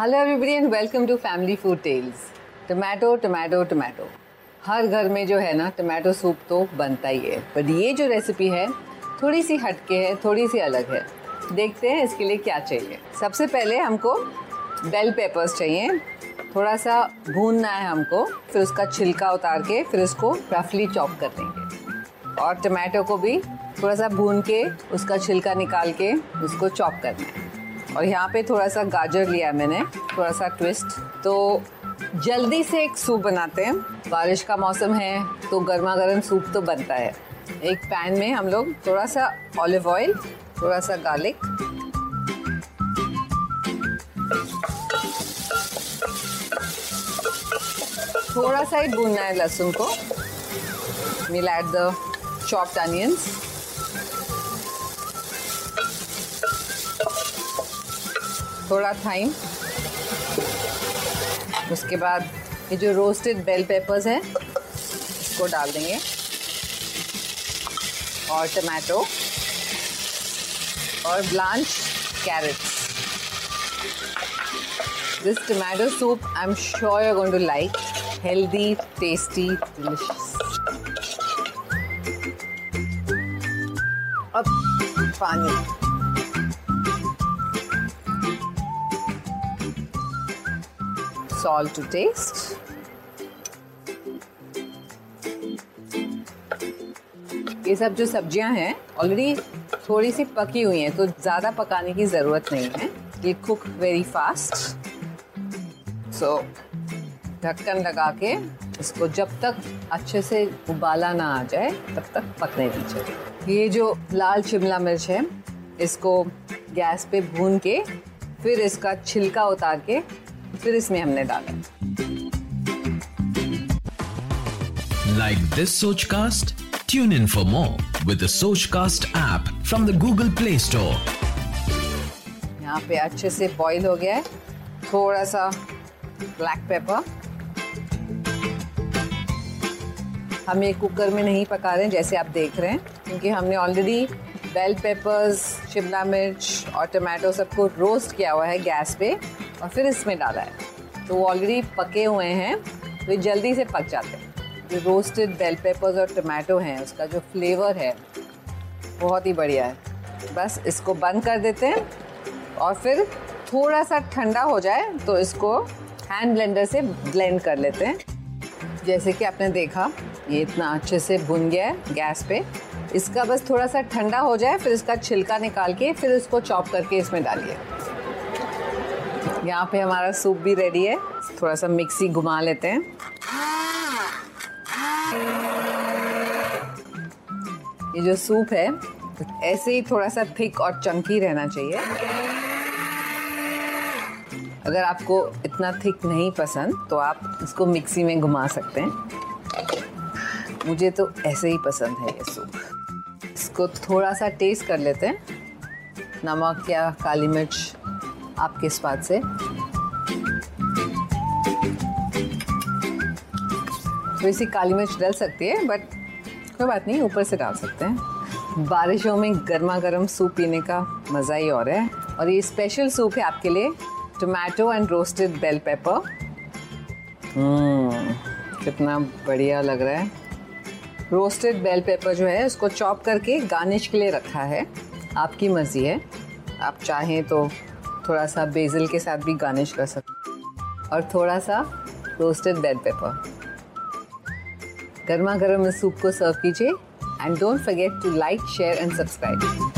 Hello everybody and welcome to family food tales tomato tomato tomato हर घर में जो है ना टमाटो सूप तो बनता ही है। पर ये जो रेसिपी है, थोड़ी सी हटके है, थोड़ी सी अलग है। देखते हैं इसके लिए क्या चाहिए। सबसे पहले हमको बेल पेपर्स चाहिए। थोड़ा सा भूनना है हमको, फिर उसका छिलका उतार के, फिर उसको रफली चॉप कर देंगे। और टमाटो को भी थोड़ा सा भून के, उसका छिलका निकाल के, उसको चॉप करना है। और यहाँ पे थोड़ा सा गाजर लिया मैंने, थोड़ा सा ट्विस्ट तो जल्दी से एक सूप बनाते हैं। बारिश का मौसम है तो गर्मा गर्म सूप तो बनता है। एक पैन में हम लोग थोड़ा सा ऑलिव ऑयल थोड़ा सा गार्लिक थोड़ा सा ही भूनना है लहसुन को। we'll the chopped onions थोड़ा थाइम उसके बाद ये जो रोस्टेड बेल पेपर्स है, इसको डाल देंगे. और टमाटो और blanch carrots this tomato soup I am sure you going to like healthy tasty delicious अब पानी। Salt to taste. ये सब जो सब्ज़ियाँ हैं ऑलरेडी थोड़ी सी पकी हुई हैं तो ज़्यादा पकाने की ज़रूरत नहीं है। ये कुक वेरी फास्ट सो ढक्कन लगा के इसको जब तक अच्छे से उबाला ना आ जाए, तब तक पकने दीजिए। ये जो लाल शिमला मिर्च है, इसको गैस पे भून के, फिर इसका छिलका उतार के फिर इसमें हमने डाला Like this Sochcast? Tune in for more with the Sochcast app from the Google Play Store. यहाँ पे अच्छे से बॉईल हो गया है थोड़ा सा ब्लैक पेपर हम ये कुकर में नहीं पका रहे हैं जैसे आप देख रहे हैं क्योंकि हमने ऑलरेडी बेल पेपर्स शिमला मिर्च और टमाटो सबको रोस्ट किया हुआ है गैस पे और फिर इसमें डाला है। तो वो ऑलरेडी पके हुए हैं तो ये जल्दी से पक जाते हैं। जो रोस्टेड बेल पेपर्स और टमाटो हैं, उसका जो फ्लेवर है, बहुत ही बढ़िया है। बस इसको बंद कर देते हैं और फिर थोड़ा सा ठंडा हो जाए तो इसको हैंड ब्लेंडर से ब्लेंड कर लेते हैं। जैसे कि आपने देखा, ये इतना अच्छे से भुन गया है गैस पे। इसका बस थोड़ा सा ठंडा हो जाए, फिर इसका छिलका निकाल के, फिर इसको चॉप करके इसमें डालिए। यहाँ पे हमारा सूप भी रेडी है। थोड़ा सा मिक्सी घुमा लेते हैं। ये जो सूप है, ऐसे ही थोड़ा सा थिक और चंकी रहना चाहिए। अगर आपको इतना थिक नहीं पसंद तो आप इसको मिक्सी में घुमा सकते हैं। मुझे तो ऐसे ही पसंद है ये सूप। इसको थोड़ा सा टेस्ट कर लेते हैं। नमक या काली मिर्च आपके स्वाद से। थोड़ी सी काली मिर्च डल सकती है बट कोई बात नहीं, ऊपर से डाल सकते हैं। बारिशों में गर्मा गर्म सूप पीने का मज़ा ही और है। और ये स्पेशल सूप है आपके लिए tomato and roasted bell pepper कितना बढ़िया लग रहा है। रोस्टेड बेल पेपर जो है, उसको चॉप करके गार्निश के लिए रखा है। आपकी मर्ज़ी है। आप चाहें तो थोड़ा सा बेजल के साथ भी गार्निश कर सकते और थोड़ा सा रोस्टेड बेल पेपर गर्मा गर्म इस सूप को सर्व कीजिए and don't forget to like share and subscribe